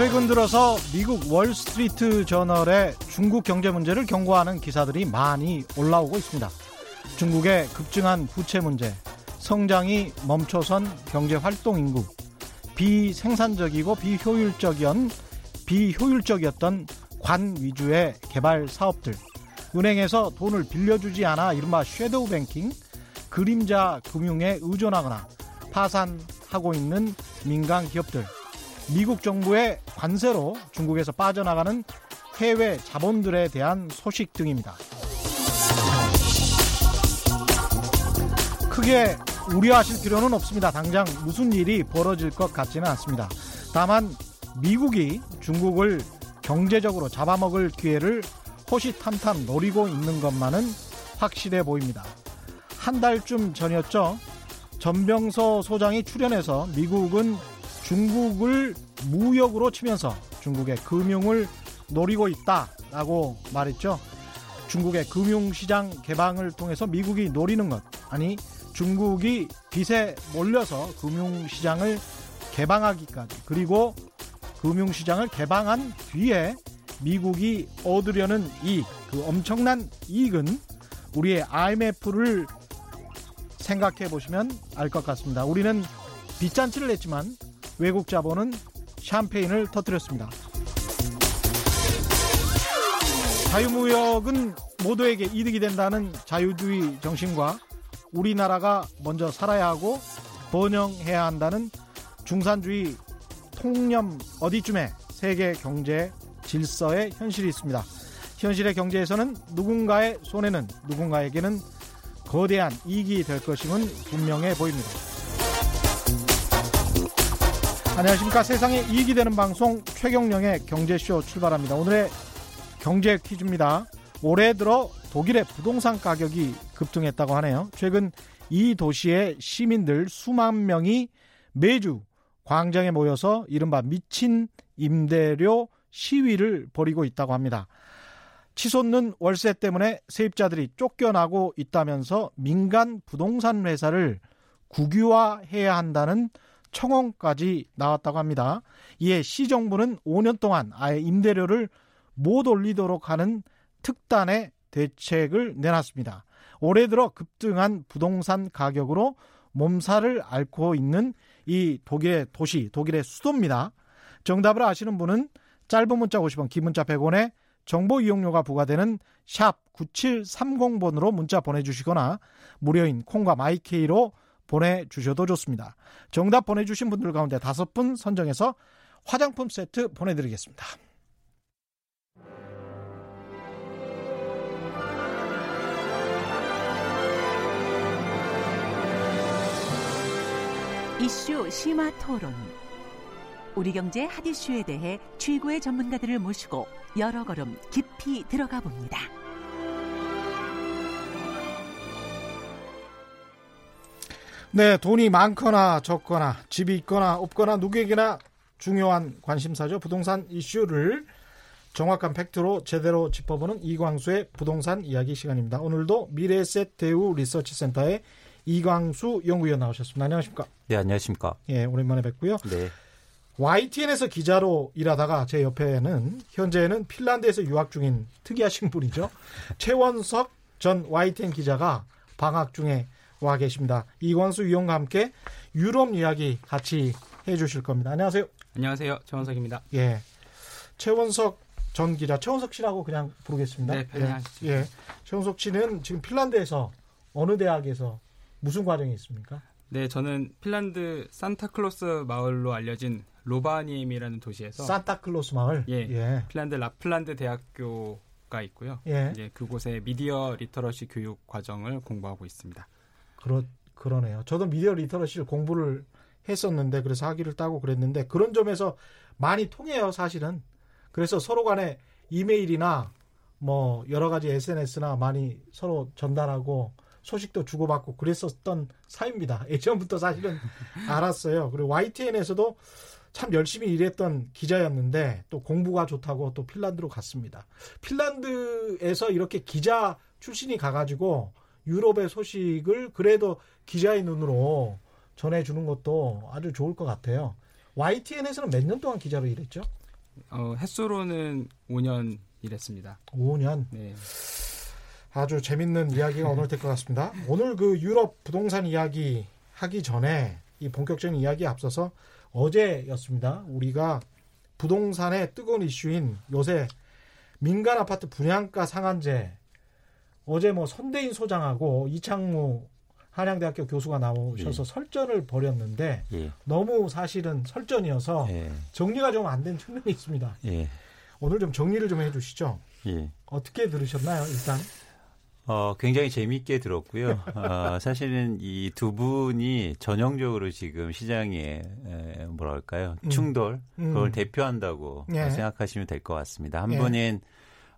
최근 들어서 미국 월스트리트 저널에 중국 경제 문제를 경고하는 기사들이 많이 올라오고 있습니다. 중국의 급증한 부채 문제, 성장이 멈춰선 경제 활동 인구, 비생산적이고 비효율적이었 비효율적이었던 관 위주의 개발 사업들, 은행에서 돈을 빌려주지 않아 이른바 섀도우 뱅킹, 그림자 금융에 의존하거나 파산하고 있는 민간 기업들, 미국 정부의 관세로 중국에서 빠져나가는 해외 자본들에 대한 소식 등입니다. 크게 우려하실 필요는 없습니다. 당장 무슨 일이 벌어질 것 같지는 않습니다. 다만 미국이 중국을 경제적으로 잡아먹을 기회를 호시탐탐 노리고 있는 것만은 확실해 보입니다. 한 달쯤 전이었죠. 전병서 소장이 출연해서 미국은 중국을 무역으로 치면서 중국의 금융을 노리고 있다라고 말했죠. 중국의 금융시장 개방을 통해서 미국이 노리는 것, 아니, 중국이 빚에 몰려서 금융시장을 개방하기까지, 그리고 금융시장을 개방한 뒤에 미국이 얻으려는 이익, 그 엄청난 이익은 우리의 IMF를 생각해 보시면 알 것 같습니다. 우리는 빚잔치를 냈지만 외국 자본은 샴페인을 터뜨렸습니다. 자유무역은 모두에게 이득이 된다는 자유주의 정신과 우리나라가 먼저 살아야 하고 번영해야 한다는 중산주의 통념 어디쯤에 세계 경제 질서의 현실이 있습니다. 현실의 경제에서는 누군가의 손에는 누군가에게는 거대한 이익이 될 것임은 분명해 보입니다. 안녕하십니까. 세상에 이익이 되는 방송 최경령의 경제쇼 출발합니다. 오늘의 경제 퀴즈입니다. 올해 들어 독일의 부동산 가격이 급등했다고 하네요. 최근 이 도시의 시민들 수만 명이 매주 광장에 모여서 이른바 미친 임대료 시위를 벌이고 있다고 합니다. 치솟는 월세 때문에 세입자들이 쫓겨나고 있다면서 민간 부동산 회사를 국유화해야 한다는 청원까지 나왔다고 합니다. 이에 시정부는 5년 동안 아예 임대료를 못 올리도록 하는 특단의 대책을 내놨습니다. 올해 들어 급등한 부동산 가격으로 몸살을 앓고 있는 이 독일의 도시, 독일의 수도입니다. 정답을 아시는 분은 짧은 문자 50원, 긴 문자 100원에 정보 이용료가 부과되는 샵 9730번으로 문자 보내주시거나 무료인 콩과 마이케이로 보내주셔도 좋습니다. 정답 보내주신 분들 가운데 다섯 분 선정해서 화장품 세트 보내드리겠습니다. 이슈 심화 토론. 우리 경제 핫 이슈에 대해 최고의 전문가들을 모시고 여러 걸음 깊이 들어가 봅니다. 네, 돈이 많거나 적거나 집이 있거나 없거나 누구에게나 중요한 관심사죠. 부동산 이슈를 정확한 팩트로 제대로 짚어보는 이광수의 부동산 이야기 시간입니다. 오늘도 미래셋 대우 리서치 센터의 이광수 연구위원 나오셨습니다. 안녕하십니까? 네, 안녕하십니까? 예, 오랜만에 뵙고요. 네. YTN에서 기자로 일하다가 제 옆에는 현재는 핀란드에서 유학 중인 특이하신 분이죠. 최원석 전 YTN 기자가 방학 중에 와 계십니다. 이광수 위원과 함께 유럽 이야기 같이 해주실 겁니다. 안녕하세요. 안녕하세요. 최원석입니다. 예. 최원석 전 기자, 최원석 씨라고 그냥 부르겠습니다. 네, 편하시죠. 예. 예. 최원석 씨는 지금 핀란드에서 어느 대학에서 무슨 과정이 있습니까? 네, 저는 핀란드 산타클로스 마을로 알려진 로바니엠이라는 도시에서 산타클로스 마을. 예, 예. 핀란드 라플란드 대학교가 있고요. 예. 이제 그곳에 미디어 literacy 교육 과정을 공부하고 있습니다. 그렇 그러네요. 저도 미디어 literacy를 공부를 했었는데 그래서 학위를 따고 그랬는데 그런 점에서 많이 통해요, 사실은. 그래서 서로 간에 이메일이나 뭐 여러 가지 SNS나 많이 서로 전달하고 소식도 주고받고 그랬었던 사이입니다. 예전부터 사실은 알았어요. 그리고 YTN에서도 참 열심히 일했던 기자였는데 또 공부가 좋다고 또 핀란드로 갔습니다. 핀란드에서 이렇게 기자 출신이 가가지고 유럽의 소식을 그래도 기자의 눈으로 전해주는 것도 아주 좋을 것 같아요. YTN에서는 몇 년 동안 기자로 일했죠? 어, 횟수로는 5년 일했습니다. 5년. 네. 아주 재밌는 이야기가 오늘 될 것 같습니다. 오늘 그 유럽 부동산 이야기 하기 전에 이 본격적인 이야기에 앞서서 어제였습니다. 우리가 부동산의 뜨거운 이슈인 요새 민간 아파트 분양가 상한제 어제 뭐 선대인 소장하고 이창무 한양대학교 교수가 나오셔서 예. 설전을 벌였는데 예. 너무 사실은 설전이어서 예. 정리가 좀 안 된 측면이 있습니다. 예. 오늘 좀 정리를 좀 해주시죠. 예. 어떻게 들으셨나요? 일단 어, 굉장히 재미있게 들었고요. 어, 사실은 이 두 분이 전형적으로 지금 시장에 에, 뭐랄까요 음. 충돌 음. 그걸 대표한다고 예. 생각하시면 될 것 같습니다. 한 예. 분은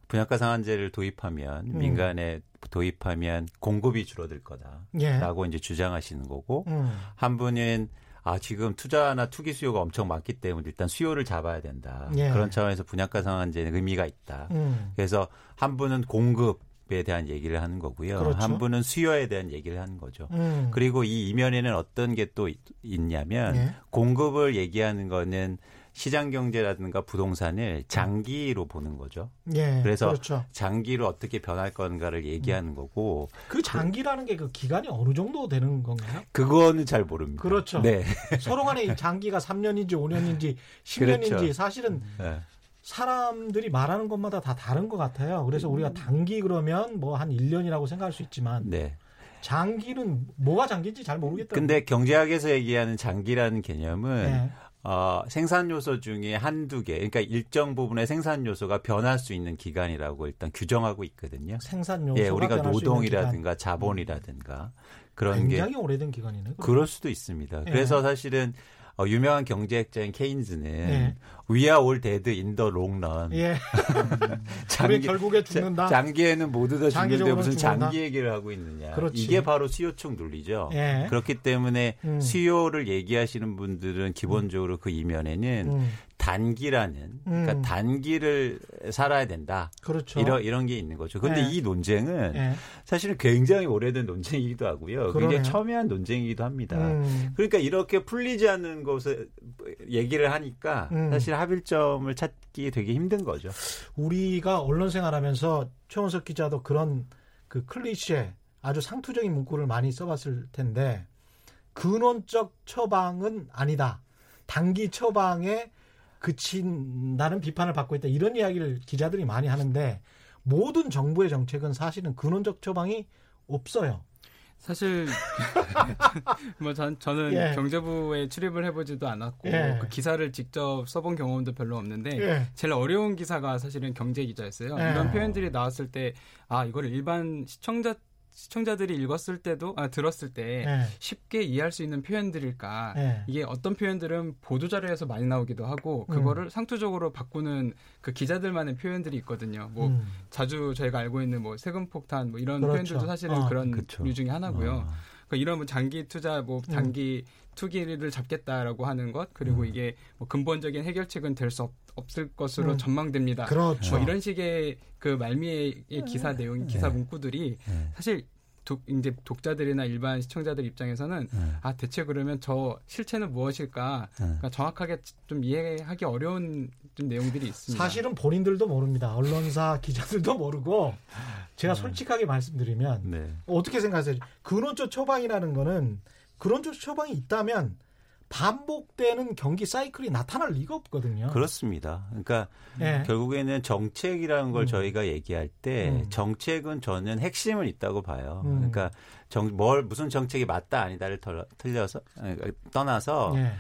분양가 상한제를 도입하면 음. 민간에 도입하면 공급이 줄어들 거다라고 예. 이제 주장하시는 거고 음. 한 분은 아 지금 투자나 투기 수요가 엄청 많기 때문에 일단 수요를 잡아야 된다. 예. 그런 차원에서 분양가 상한제는 의미가 있다. 음. 그래서 한 분은 공급 에 대한 얘기를 하는 거고요. 그렇죠. 한 분은 수요에 대한 얘기를 하는 거죠. 음. 그리고 이 이면에는 어떤 게 또 있냐면 예. 공급을 얘기하는 거는 시장 경제라든가 부동산을 장기로 보는 거죠. 예. 그래서 그렇죠. 장기로 어떻게 변할 건가를 얘기하는 음. 거고 그 장기라는 게 그 기간이 어느 정도 되는 건가요? 그거는 잘 모릅니다. 그렇죠. 네. 서로 간에 이 장기가 3년인지 5년인지 10년인지 그렇죠. 사실은 네. 사람들이 말하는 것마다 다 다른 것 같아요. 그래서 우리가 단기 그러면 뭐 한 1년이라고 생각할 수 있지만 네. 장기는 뭐가 장기인지 잘 모르겠다. 근데 경제학에서 얘기하는 장기라는 개념은 예. 어, 생산 요소 중에 한두 개, 그러니까 일정 부분의 생산 요소가 변할 수 있는 기간이라고 일단 규정하고 있거든요. 생산 요소가 예, 우리가 노동이라든가 자본이라든가. 그런 게 굉장히 오래된 기간이네. 그럼. 그럴 수도 있습니다. 예. 그래서 사실은 어, 유명한 경제학자인 케인즈는 예. We are all dead in the long run. 예. 장기, 결국에 죽는다. 자- 장기에는 모두 다 죽는데 무슨 죽는다. 장기 얘기를 하고 있느냐. 그렇지. 이게 바로 수요층 논리죠. 예. 그렇기 때문에 음. 수요를 얘기하시는 분들은 기본적으로 그 이면에는 음, 단기라는 그러니까 음. 단기를 살아야 된다. 그렇죠. 이런 이런 게 있는 거죠. 근데 예. 이 논쟁은 예. 사실은 굉장히 오래된 논쟁이기도 하고요. 그러네요. 굉장히 첨예한 논쟁이기도 합니다. 음, 그러니까 이렇게 풀리지 않는 것을 얘기를 하니까 음. 사실 합일점을 찾기 되게 힘든 거죠. 우리가 언론 생활하면서 최원석 기자도 그런 그 클리셰 아주 상투적인 문구를 많이 써봤을 텐데 근원적 처방은 아니다. 단기 처방에 그친다는 비판을 받고 있다. 이런 이야기를 기자들이 많이 하는데 모든 정부의 정책은 사실은 근원적 처방이 없어요. 사실 뭐 전, 저는 예. 경제부에 출입을 해보지도 않았고 예. 그 기사를 직접 써본 경험도 별로 없는데 예. 제일 어려운 기사가 사실은 경제 기자였어요. 예. 이런 표현들이 나왔을 때 아 이거를 일반 시청자 시청자들이 읽었을 때도 아 들었을 때 예. 쉽게 이해할 수 있는 표현들일까? 예. 이게 어떤 표현들은 보도 자료에서 많이 나오기도 하고 그거를 상투적으로 바꾸는 그 기자들만의 표현들이 있거든요. 뭐 음. 자주 저희가 알고 있는 뭐 세금 폭탄 뭐 이런 그렇죠. 표현들도 사실은 어. 그런 그쵸. 류 중에 하나고요. 어. 그러니까 이런 뭐 장기 투자, 뭐 음. 단기 투기를 잡겠다라고 하는 것 그리고 이게 뭐 근본적인 해결책은 될 수 없을 것으로 음. 전망됩니다. 그렇죠. 뭐 이런 식의 그 말미의 기사 내용, 기사 네. 문구들이 네. 사실 독, 이제 독자들이나 일반 시청자들 입장에서는 네. 아 대체 그러면 저 실체는 무엇일까? 네. 그러니까 정확하게 좀 이해하기 어려운 좀 내용들이 있습니다. 사실은 본인들도 모릅니다. 언론사 기자들도 모르고 제가 솔직하게 말씀드리면 네. 어떻게 생각하세요? 근원적 처방이라는 거는 근원적 처방이 있다면 반복되는 경기 사이클이 나타날 리가 없거든요. 그렇습니다. 그러니까 예. 결국에는 정책이라는 걸 음. 저희가 얘기할 때 음. 정책은 저는 핵심은 있다고 봐요. 음. 그러니까 정, 뭘 무슨 정책이 맞다 아니다를 털- 틀려서 아니, 떠나서 예.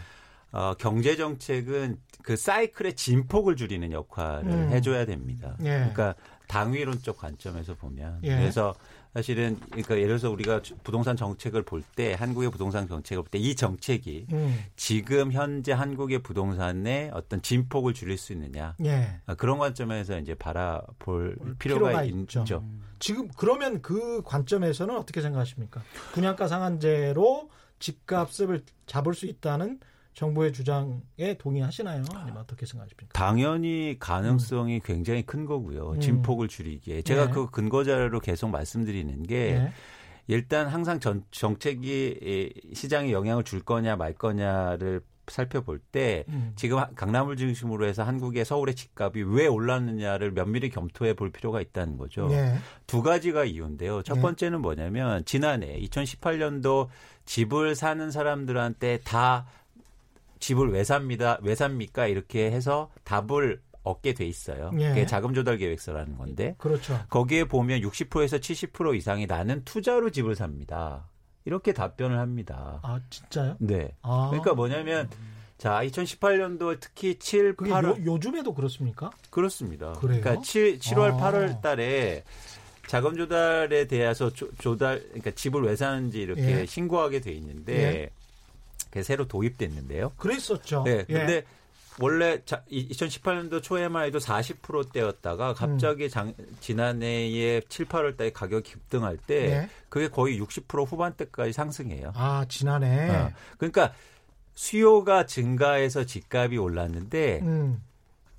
어, 경제 정책은 그 사이클의 진폭을 줄이는 역할을 음. 해줘야 됩니다. 예. 그러니까 당위론적 관점에서 보면 예. 그래서 사실은 그러니까 예를 들어서 우리가 주- 부동산 정책을 볼 때 한국의 부동산 정책을 볼 때 이 정책이 음. 지금 현재 한국의 부동산의 어떤 진폭을 줄일 수 있느냐 예. 아, 그런 관점에서 이제 바라볼 필요가 필요가, 있죠. 있죠. 지금 그러면 그 관점에서는 어떻게 생각하십니까? 분양가 상한제로 집값을 잡을 수 있다는 정부의 주장에 동의하시나요? 아니면 어떻게 생각하십니까? 당연히 가능성이 굉장히 큰 거고요. 음. 진폭을 줄이기에. 제가 예. 그 근거 자료로 계속 말씀드리는 게 예. 일단 항상 전, 정책이 이 시장에 영향을 줄 거냐 말 거냐를 살펴볼 때 음. 지금 강남을 중심으로 해서 한국의 서울의 집값이 왜 올랐느냐를 면밀히 검토해 볼 필요가 있다는 거죠. 예. 두 가지가 이유인데요. 첫 네. 번째는 뭐냐면 지난해 2018년도 집을 사는 사람들한테 다 집을 왜 삽니다, 왜 삽니까 이렇게 해서 답을 얻게 돼 있어요. 예. 그게 자금 조달 계획서라는 건데 그렇죠. 거기에 보면 60%에서 70% 이상이 나는 투자로 집을 삽니다. 이렇게 답변을 합니다. 아 진짜요? 네. 아. 그러니까 뭐냐면 자 2018년도 특히 7, 그게 8월 요, 요즘에도 그렇습니까? 그렇습니다. 그래요? 그러니까 7, 7월 아. 8월 달에 자금 조달에 대해서 조, 조달 그러니까 집을 왜 사는지 이렇게 예. 신고하게 돼 있는데 예. 그게 새로 도입됐는데요. 그랬었죠. 네. 예. 근데 원래 자, 2018년도 초에만 해도 40%대였다가 갑자기 장, 지난해에 7, 8월 달에 가격이 급등할 때 예. 그게 거의 60% 후반대까지 상승해요. 아 지난해. 어. 그러니까 수요가 증가해서 집값이 올랐는데 음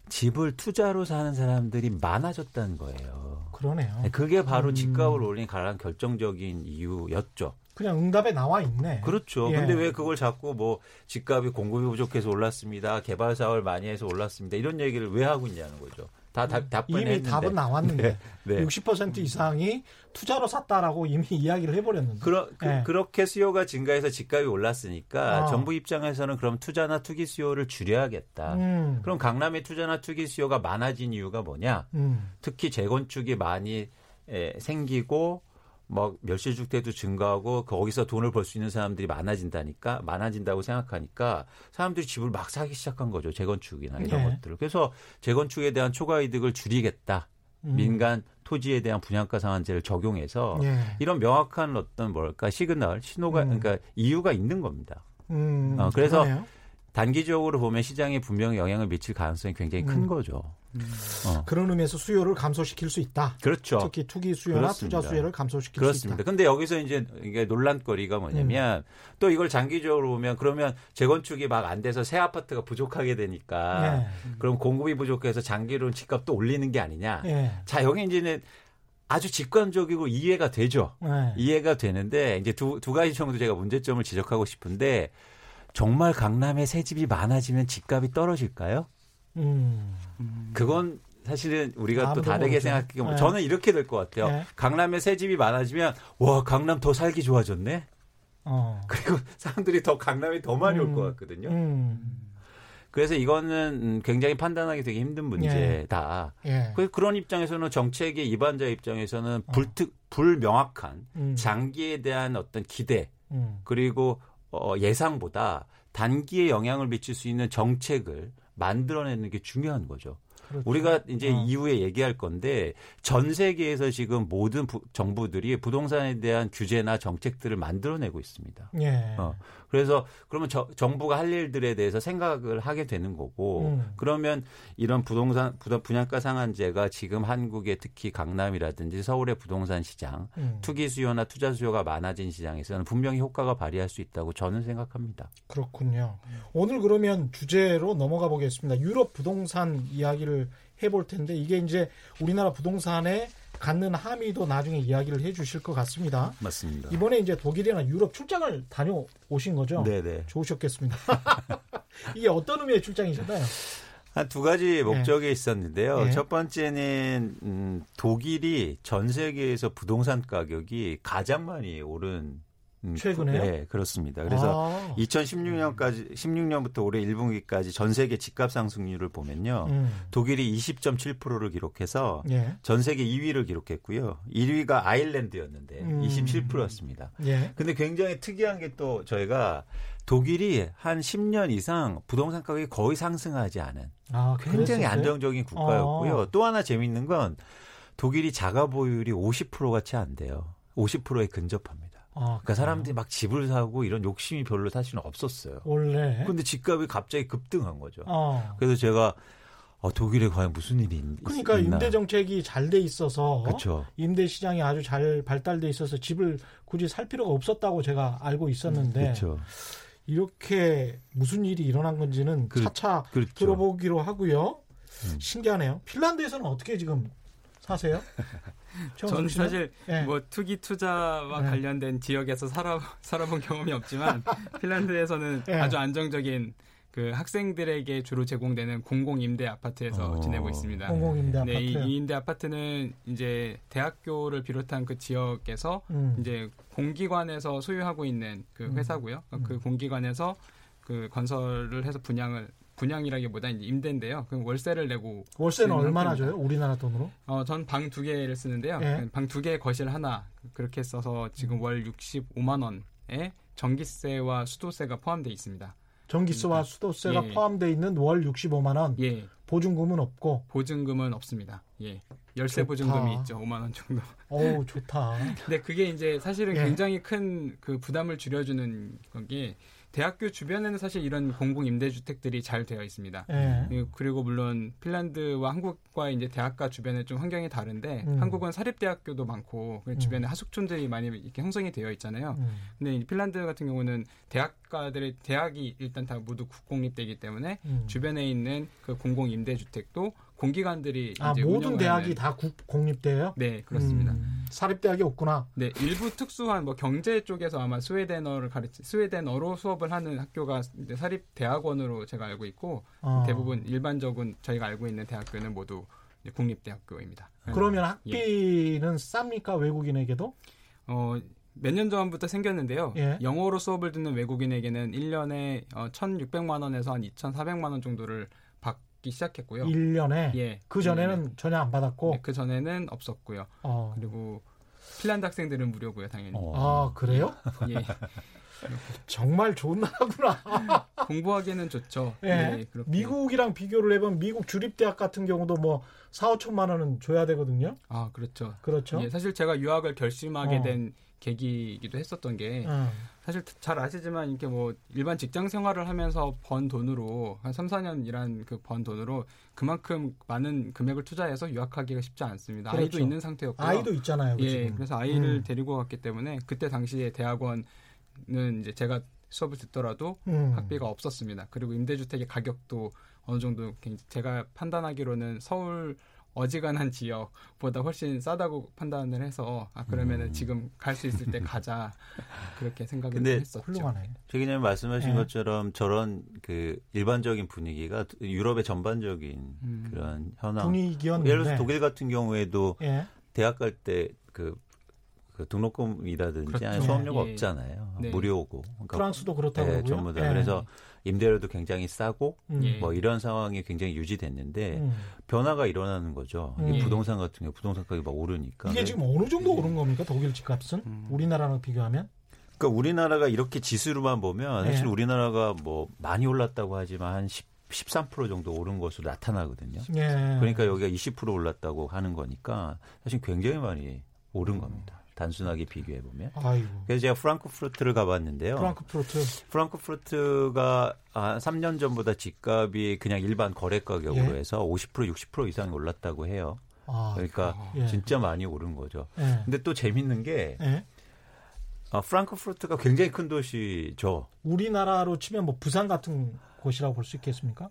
집을 투자로 사는 사람들이 많아졌다는 거예요. 그러네요. 네, 그게 바로 음. 집값을 올린 가장 결정적인 이유였죠. 그냥 응답에 나와 있네. 그렇죠. 예. 근데 왜 그걸 자꾸 뭐 집값이 공급이 부족해서 올랐습니다. 개발 사업을 많이 해서 올랐습니다. 이런 얘기를 왜 하고 있냐는 거죠. 다 답, 답변 이미 했는데. 답은 나왔는데 네. 네. 60% 이상이 투자로 샀다라고 이미 이야기를 해버렸는데. 그러, 그, 예. 렇게 수요가 증가해서 집값이 올랐으니까 아. 정부 입장에서는 그럼 투자나 투기 수요를 줄여야겠다. 음, 그럼 강남의 투자나 투기 수요가 많아진 이유가 뭐냐? 음, 특히 재건축이 많이 에, 생기고 뭐 멸실주택도 증가하고 거기서 돈을 벌 수 있는 사람들이 많아진다니까 많아진다고 생각하니까 사람들이 집을 막 사기 시작한 거죠 재건축이나 이런 네. 것들을 그래서 재건축에 대한 초과 이득을 줄이겠다 음. 민간 토지에 대한 분양가 상한제를 적용해서 예. 이런 명확한 어떤 뭘까 시그널 신호가 음. 그러니까 이유가 있는 겁니다 음, 어, 그래서 그러네요. 단기적으로 보면 시장에 분명히 영향을 미칠 가능성이 굉장히 큰 음. 거죠 어. 그런 의미에서 수요를 감소시킬 수 있다. 그렇죠 특히 투기 수요나 그렇습니다. 투자 수요를 감소시킬 그렇습니다. 수 있다. 근데 여기서 이제 이게 논란거리가 뭐냐면 음. 또 이걸 장기적으로 보면 그러면 재건축이 막 안 돼서 새 아파트가 부족하게 되니까 예. 그럼 공급이 부족해서 장기로는 집값 또 올리는 게 아니냐. 예. 자, 여기 이제는 아주 직관적이고 이해가 되죠. 예. 이해가 되는데 이제 두, 두 가지 정도 제가 문제점을 지적하고 싶은데 정말 강남에 새 집이 많아지면 집값이 떨어질까요? 음. 그건 사실은 우리가 또 다르게 모르죠. 생각해 보면 네. 저는 이렇게 될 것 같아요. 네. 강남에 새 집이 많아지면 와 강남 더 살기 좋아졌네. 어. 그리고 사람들이 더 강남에 더 많이 올 음. 것 같거든요. 음. 그래서 이거는 음, 굉장히 판단하기 되게 힘든 문제다. 예. 그 그런 입장에서는 정책의 입안자 입장에서는 어. 불특 불명확한 음. 장기에 대한 어떤 기대 음. 그리고 어, 예상보다 단기에 영향을 미칠 수 있는 정책을 만들어내는 게 중요한 거죠. 그렇죠. 우리가 이제 어. 이후에 얘기할 건데 전 세계에서 지금 모든 부- 정부들이 부동산에 대한 규제나 정책들을 만들어내고 있습니다. 예. 어. 그래서 그러면 저- 정부가 할 일들에 대해서 생각을 하게 되는 거고 음. 그러면 이런 부동산 부동- 분양가 상한제가 지금 한국의 특히 강남이라든지 서울의 부동산 시장 음. 투기 수요나 투자 수요가 많아진 시장에서는 분명히 효과가 발휘할 수 있다고 저는 생각합니다. 그렇군요. 오늘 그러면 주제로 넘어가 보겠습니다. 유럽 부동산 이야기를 해볼 텐데 이게 이제 우리나라 부동산에 갖는 함의도 나중에 이야기를 해주실 것 같습니다. 맞습니다. 이번에 이제 독일이나 유럽 출장을 다녀오신 거죠? 네네. 좋으셨겠습니다. 이게 어떤 의미의 출장이셨나요? 한두 가지 목적이 있었는데요. 예. 첫 번째는 음, 독일이 전 세계에서 부동산 가격이 가장 많이 오른 음, 최근에요? 네, 그렇습니다. 그래서 아, 2016년까지 16년부터 올해 1분기까지 전 세계 집값 상승률을 보면요. 음, 독일이 20.7%를 기록해서 예, 전 세계 2위를 기록했고요. 1위가 아일랜드였는데 음. 27%였습니다. 예, 근데 굉장히 특이한 게 또 저희가 독일이 한 10년 이상 부동산 가격이 거의 상승하지 않은 아, 굉장히 그랬었어요? 안정적인 국가였고요. 어. 또 하나 재밌는 건 독일이 자가 보유율이 50% 같이 안 돼요. 50%에 근접합니다. 아, 그러니까 사람들이 막 집을 사고 이런 욕심이 별로 사실은 없었어요. 원래 근데 집값이 갑자기 급등한 거죠. 어. 그래서 제가 어, 독일에 과연 무슨 일이 있, 그러니까 있나. 임대 정책이 잘 돼 있어서 그렇죠. 임대 시장이 아주 잘 발달돼 있어서 집을 굳이 살 필요가 없었다고 제가 알고 있었는데 그렇죠. 이렇게 무슨 일이 일어난 건지는 그- 차차 그렇죠. 들어보기로 하고요. 음. 신기하네요. 핀란드에서는 어떻게 지금 사세요? 저는 사실 네. 뭐 투기 투자와 네. 관련된 지역에서 살아 살아본 경험이 없지만 핀란드에서는 네. 아주 안정적인 그 학생들에게 주로 제공되는 공공 임대 아파트에서 어. 지내고 있습니다. 공공 임대 아파트. 네, 이, 이 임대 아파트는 이제 대학교를 비롯한 그 지역에서 음. 이제 공기관에서 소유하고 있는 그 음. 회사고요. 음. 그 공기관에서 그 건설을 해서 분양을 분양이라기보다 이제 임대인데요. 그 월세를 내고 월세는 얼마나. 줘요? 우리나라 돈으로? 어, 전 방 두 개를 쓰는데요. 예. 방두 개 거실 하나 그렇게 써서 지금 월 65만 원에 전기세와 수도세가 포함되어 있습니다. 전기세와 수도세가 예. 포함되어 있는 월 65만 원. 예, 보증금은 없고. 보증금은 없습니다. 예, 열세 좋다. 보증금이 있죠, 5만 원 정도. 어우, 좋다. 근데 그게 이제 사실은 예. 굉장히 큰 그 부담을 줄여주는 건게 대학교 주변에는 사실 이런 공공 임대주택들이 잘 되어 있습니다. 예. 예, 그리고 물론 핀란드와 한국과 이제 대학가 주변에 좀 환경이 다른데 음. 한국은 사립대학교도 많고 그 음. 주변에 하숙촌들이 많이 이렇게 형성이 되어 있잖아요. 음. 근데 이 핀란드 같은 경우는 대학가들의 대학이 일단 다 모두 국공립되기 때문에 음. 주변에 있는 그 공공 임대주택도 공기관들이 아, 모든 대학이 다 국, 공립대예요? 네 그렇습니다. 음, 사립대학이 없구나. 네, 일부 특수한 뭐 경제 쪽에서 아마 스웨덴어를 가르치 스웨덴어로 수업을 하는 학교가 이제 사립 대학원으로 제가 알고 있고 어. 대부분 일반적인 저희가 알고 있는 대학교는 모두 국립대학교입니다. 그러면 학비는 쌉니까 외국인에게도? 어, 몇 년 전부터 생겼는데요. 예. 영어로 수업을 듣는 외국인에게는 1년에 어, 1,600만 원에서 한 2,400만 원 정도를 받기 시작했고요. 1년에 예. 그 전에는 전혀 안 받았고. 네, 그 전에는 없었고요. 어. 그리고 핀란드 학생들은 무료고요, 당연히. 어. 아 그래요? 예. 정말 좋은 나라구나. 공부하기에는 좋죠. 예. 네, 그렇게. 미국이랑 비교를 해보면 미국 주립대학 같은 경우도 뭐 4, 5천만 원은 줘야 되거든요. 아, 그렇죠. 그렇죠? 예, 사실 제가 유학을 결심하게 어. 된 계기이기도 했었던 게 어. 사실 잘 아시지만 이렇게 뭐 일반 직장 생활을 하면서 번 돈으로 한 3, 4년 일한 그 번 돈으로 그만큼 많은 금액을 투자해서 유학하기가 쉽지 않습니다. 그렇죠. 아이도 있는 상태였고요. 아이도 있잖아요. 예, 지금. 그래서 아이를 음. 데리고 갔기 때문에 그때 당시에 대학원은 이제 제가 수업을 듣더라도 음. 학비가 없었습니다. 그리고 임대주택의 가격도 어느 정도 굉- 제가 판단하기로는 서울 어지간한 지역보다 훨씬 싸다고 판단을 해서 아 그러면은 음. 지금 갈 수 있을 때 가자 그렇게 생각을 근데 했었죠. 훌륭하네. 최 기자님 말씀하신 예. 것처럼 저런 그 일반적인 분위기가 유럽의 전반적인 음. 그런 현황. 분위기였는데. 예를 들어서 독일 같은 경우에도 예. 대학 갈 때그 그 등록금이라든지 그렇죠. 아니 수업료가 예. 없잖아요. 네. 무료고. 그러니까 프랑스도 그렇다고 네. 전부 다. 예. 그래서 임대료도 굉장히 싸고 음. 예. 뭐 이런 상황이 굉장히 유지됐는데 음. 변화가 일어나는 거죠. 음. 부동산 같은 경우 부동산 가격이 막 오르니까. 이게 지금 어느 정도 예. 오른 겁니까? 독일 집값은? 음. 우리나라랑 비교하면? 그러니까 우리나라가 이렇게 지수로만 보면 사실 네. 우리나라가 뭐 많이 올랐다고 하지만 한 10, 13% 정도 오른 것으로 나타나거든요. 예. 그러니까 여기가 20% 올랐다고 하는 거니까 사실 굉장히 많이 오른 겁니다. 단순하게 비교해 보면. 그래서 제가 프랑크푸르트를 가봤는데요. 프랑크푸르트. 프랑크푸르트가 한 3년 전보다 집값이 그냥 일반 거래 가격으로 예. 해서 50% 60% 이상이 올랐다고 해요. 아. 그러니까 예. 진짜 많이 오른 거죠. 예. 근데 또 재밌는 게 예. 아, 프랑크푸르트가 굉장히 큰 도시죠. 우리나라로 치면 뭐 부산 같은 곳이라고 볼 수 있겠습니까?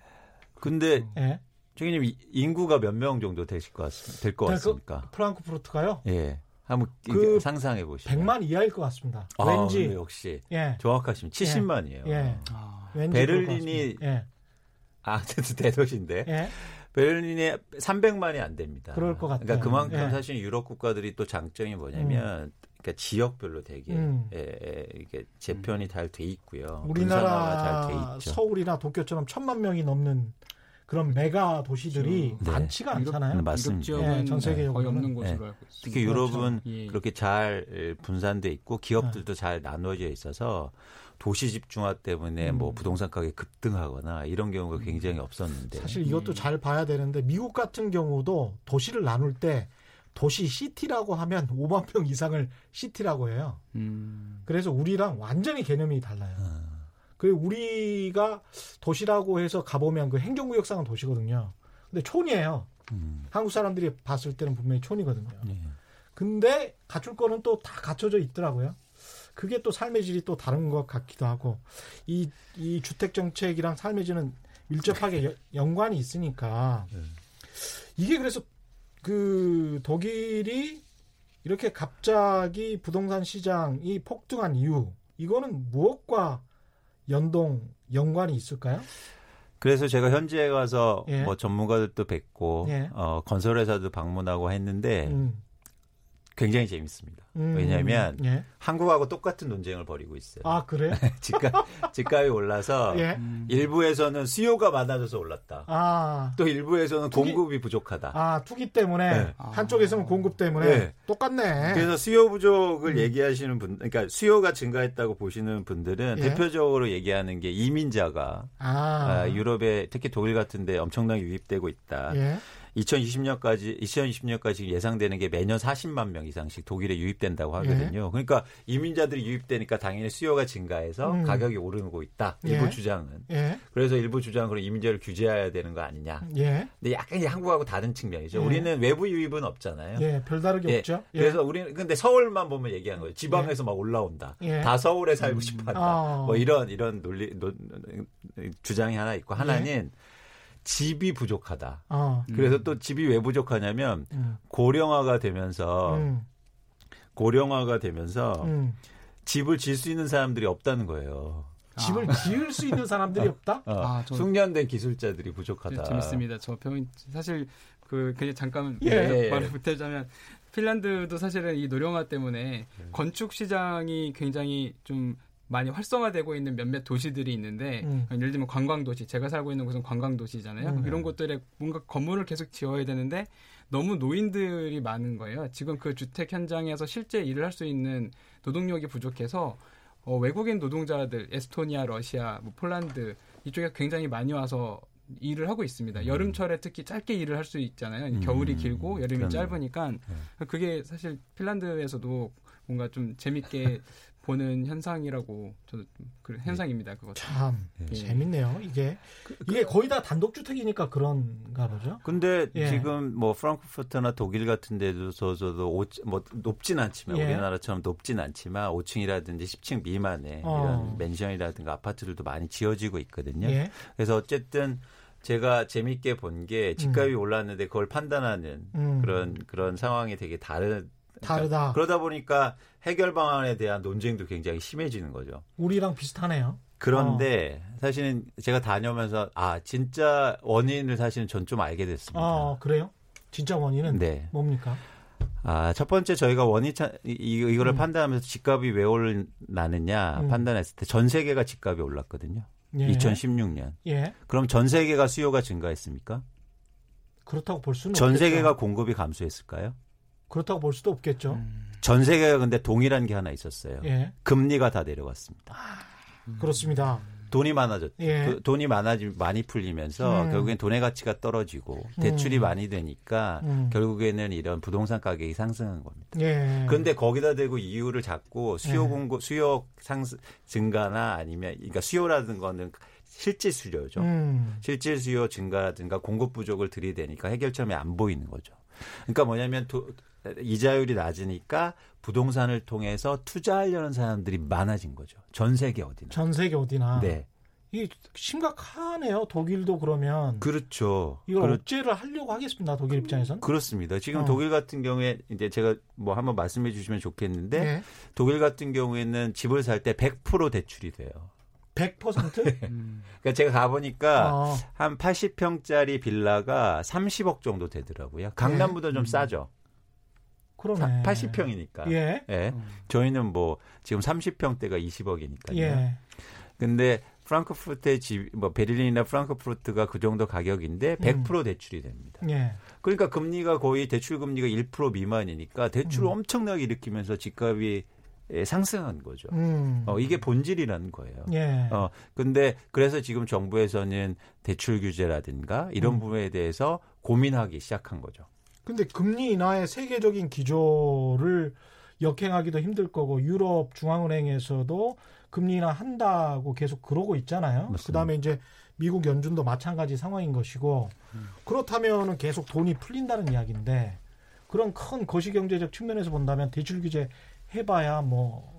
근데 예. 총님 인구가 몇 명 정도 되실 것 같, 될것 그 같습니까? 프랑크푸르트가요? 예. 한번 그 상상해 보시죠. 100만 이하일 것 같습니다. 아, 왠지 네, 역시 예. 정확하십니다. 70만이에요. 예. 아, 그럴 것 베를린이. 예. 아, 대도시인데 예. 베를린에 300만이 안 됩니다. 그럴 것 같아요. 그러니까 그만큼 예. 사실 유럽 국가들이 또 장점이 뭐냐면 그러니까 지역별로 되게 음. 예, 예, 이게 재편이 잘 돼 있고요. 우리나라 잘돼 있죠. 서울이나 도쿄처럼 천만 명이 넘는 그런 메가 도시들이 네. 많지가 유럽- 않잖아요. 음, 맞습니다. 유럽 지역은 예, 전 세계적으로는. 거의 없는 곳으로 네. 알고 있습니다. 특히 유럽은 예. 그렇게 잘 분산돼 있고 기업들도 잘 나누어져 있어서 도시 집중화 때문에 음. 뭐 부동산 가격이 급등하거나 이런 경우가 굉장히 없었는데 사실 이것도 음. 잘 봐야 되는데 미국 같은 경우도 도시를 나눌 때 도시 시티라고 하면 5만 명 이상을 시티라고 해요. 음, 그래서 우리랑 완전히 개념이 달라요. 어, 그리고 우리가 도시라고 해서 가보면 그 행정구역상은 도시거든요. 근데 촌이에요. 음, 한국 사람들이 봤을 때는 분명히 촌이거든요. 예. 근데 갖출 거는 또 다 갖춰져 있더라고요. 그게 또 삶의 질이 또 다른 것 같기도 하고 이, 이 주택 정책이랑 삶의 질은 밀접하게 여- 연관이 있으니까 네. 이게 그래서 그 독일이 이렇게 갑자기 부동산 시장이 폭등한 이유 이거는 무엇과 연동이 연관이 있을까요? 그래서 제가 현지에 가서 예. 뭐 전문가들도 뵙고 예. 어, 건설회사도 방문하고 했는데 음. 굉장히 재밌습니다. 음. 왜냐하면 예. 한국하고 똑같은 논쟁을 벌이고 있어요. 아 그래? 집값 집값이 올라서 예. 일부에서는 수요가 많아져서 올랐다. 아. 또 일부에서는 투기- 공급이 부족하다. 아 투기 때문에 네. 한쪽에서는 공급 때문에 네. 똑같네. 그래서 수요 부족을 음. 얘기하시는 분, 그러니까 수요가 증가했다고 보시는 분들은 예. 대표적으로 얘기하는 게 이민자가 아, 아, 유럽에 특히 독일 같은데 엄청나게 유입되고 있다. 예. 2020년까지 2020년까지 예상되는 게 매년 40만 명 이상씩 독일에 유입된다고 하거든요. 그러니까 이민자들이 유입되니까 당연히 수요가 증가해서 음. 가격이 오르고 있다. 일부 예. 주장은. 예. 그래서 일부 주장으로 이민자를 규제해야 되는 거 아니냐. 예. 근데 약간 이제 한국하고 다른 측면이죠. 예. 우리는 외부 유입은 없잖아요. 예. 별다르게 예. 없죠. 예. 그래서 우리는 근데 서울만 보면 얘기한 거예요. 지방에서 막 올라온다. 예. 다 서울에 살고 싶어한다. 아. 뭐 이런 이런 논리 논, 주장이 하나 있고 하나는 집이 부족하다. 어. 그래서 또 집이 왜 부족하냐면 음. 고령화가 되면서 음. 고령화가 되면서 음. 집을 질 수 있는 사람들이 없다는 거예요. 집을 지을 수 있는 사람들이 없다? 어, 아, 저- 숙련된 기술자들이 부족하다. 재밌습니다. 저병 사실 그 그냥 잠깐 예. 예, 예. 말을 보태자면 핀란드도 사실은 이 노령화 때문에 네. 건축 시장이 굉장히 좀 많이 활성화되고 있는 몇몇 도시들이 있는데 음. 예를 들면 관광 도시 제가 살고 있는 곳은 관광 도시잖아요. 음. 이런 곳들에 뭔가 건물을 계속 지어야 되는데 너무 노인들이 많은 거예요. 지금 그 주택 현장에서 실제 일을 할 수 있는 노동력이 부족해서 어, 외국인 노동자들 에스토니아, 러시아, 뭐 폴란드 이쪽에 굉장히 많이 와서 일을 하고 있습니다. 여름철에 특히 짧게 일을 할 수 있잖아요. 음. 겨울이 길고 여름이 그러네요. 짧으니까 그게 사실 핀란드에서도 뭔가 좀 재밌게 보는 현상이라고 저도 그 현상입니다. 그것도. 참 예. 재밌네요. 이게 이게 거의 다 단독주택이니까 그런가 보죠. 근데 예. 지금 뭐 프랑크푸르트나 독일 같은 데서도 오, 뭐 높진 않지만 예. 우리나라처럼 높진 않지만 5층이라든지 10층 미만의 어. 이런 맨션이라든가 아파트들도 많이 지어지고 있거든요. 예. 그래서 어쨌든 제가 재밌게 본 게 집값이 올랐는데 그걸 판단하는 음. 그런 그런 상황이 되게 다른 다르다. 그러다 보니까 해결 방안에 대한 논쟁도 굉장히 심해지는 거죠. 우리랑 비슷하네요. 그런데 어. 사실은 제가 다녀오면서 아 진짜 원인을 사실은 전 좀 알게 됐습니다. 아 그래요? 진짜 원인은 네. 뭡니까? 아, 첫 번째 저희가 원인 차, 이, 이- 이거를 음. 판단하면서 집값이 왜 올라느냐 음. 판단했을 때 전 세계가 집값이 올랐거든요. 예. 2016년. 예. 그럼 전 세계가 수요가 증가했습니까? 그렇다고 볼 수는 전 없겠죠. 세계가 공급이 감소했을까요? 그렇다고 볼 수도 없겠죠. 전 세계가 근데 동일한 게 하나 있었어요. 예. 금리가 다 내려갔습니다. 그렇습니다. 돈이 많아졌. 예. 그 돈이 많아지 많이 풀리면서 음. 결국엔 돈의 가치가 떨어지고 대출이 음. 많이 되니까 음. 결국에는 이런 부동산 가격이 상승한 겁니다. 예. 그런데 거기다 대고 이유를 잡고 수요 네. 공급 수요 상승 증가나 아니면 그러니까 수요라든 거는 실질 수요죠. 음. 실질 수요 증가라든가 공급 부족을 들이대니까 해결점이 안 보이는 거죠. 그러니까 뭐냐면 도, 이자율이 낮으니까 부동산을 통해서 투자하려는 사람들이 많아진 거죠. 전 세계 어디나. 전 세계 어디나. 네. 이게 심각하네요. 독일도 그러면 그렇죠. 이걸 그렇, 억제를 하려고 하겠습니다. 독일 입장에선. 그렇습니다. 지금 어. 독일 같은 경우에 이제 제가 뭐 한번 말씀해 주시면 좋겠는데 예. 독일 같은 경우에는 집을 살 때 100% 대출이 돼요. 100%? 그러니까 제가 가 보니까 어. 한 80평짜리 빌라가 30억 정도 되더라고요. 강남보다 좀 싸죠. 그러네. 80평이니까. 예. 예. 저희는 뭐 지금 30평대가 20억이니까요. 예. 근데 프랑크푸르트의 집, 뭐 베를린이나 프랑크푸르트가 그 정도 가격인데 100% 대출이 됩니다. 예. 그러니까 금리가 거의 대출 금리가 1% 미만이니까 대출을 음. 엄청나게 일으키면서 집값이 예, 상승한 거죠. 음. 어, 이게 본질이라는 거예요. 예. 어, 근데 그래서 지금 정부에서는 대출 규제라든가 이런 음. 부분에 대해서 고민하기 시작한 거죠. 근데 금리 인하의 세계적인 기조를 역행하기도 힘들 거고 유럽 중앙은행에서도 금리 인하 한다고 계속 그러고 있잖아요. 맞습니다. 그다음에 이제 미국 연준도 마찬가지 상황인 것이고 그렇다면은 계속 돈이 풀린다는 이야기인데 그런 큰 거시경제적 측면에서 본다면 대출 규제 해봐야 뭐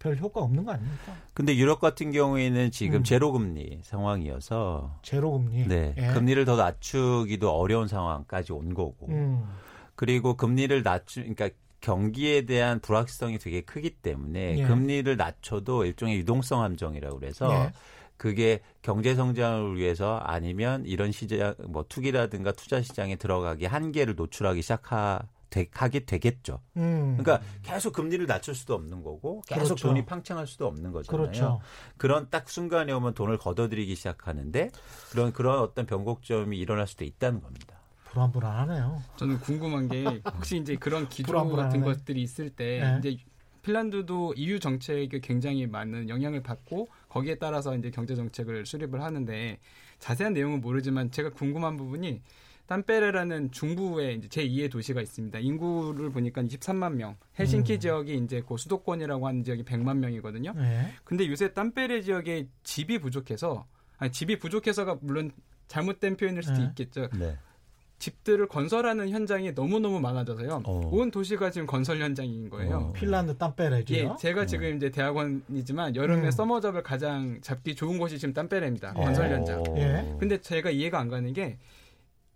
별 효과 없는 거 아닙니까? 근데 유럽 같은 경우에는 지금 음. 제로 금리 상황이어서 제로 금리. 네, 예. 금리를 더 낮추기도 어려운 상황까지 온 거고. 음. 그리고 금리를 낮추 그러니까 경기에 대한 불확실성이 되게 크기 때문에 예. 금리를 낮춰도 일종의 유동성 함정이라고 그래서 예. 그게 경제 성장을 위해서 아니면 이런 시장 뭐 투기라든가 투자 시장에 들어가기 한계를 노출하기 시작하 되, 하게 되겠죠. 음. 그러니까 계속 금리를 낮출 수도 없는 거고 계속 그렇죠. 돈이 팡창할 수도 없는 거잖아요. 그렇죠. 그런 딱 순간에 오면 돈을 걷어들이기 시작하는데 그런 그런 어떤 변곡점이 일어날 수도 있다는 겁니다. 불안불안하네요. 저는 궁금한 게 혹시 이제 그런 기조. 같은 것들이 있을 때 네. 이제 핀란드도 EU 정책에 굉장히 많은 영향을 받고 거기에 따라서 이제 경제 정책을 수립을 하는데 자세한 내용은 모르지만 제가 궁금한 부분이 땀페레라는 중부의 이제 제2의 도시가 있습니다. 인구를 보니까 23만 명. 헬싱키 음. 지역이 이제 그 수도권이라고 하는 지역이 100만 명이거든요. 네. 근데 요새 땀페레 지역에 집이 부족해서 아니 집이 부족해서가 물론 잘못된 표현일 수도 네. 있겠죠. 네. 집들을 건설하는 현장이 너무너무 많아져서요. 어. 온 도시가 지금 건설 현장인 거예요. 어. 핀란드 땀빼레죠. 예, 제가 지금 이제 대학원이지만 여름에 음. 서머잡을 가장 잡기 좋은 곳이 지금 땀페레입니다. 어. 건설 현장. 예. 근데 제가 이해가 안 가는 게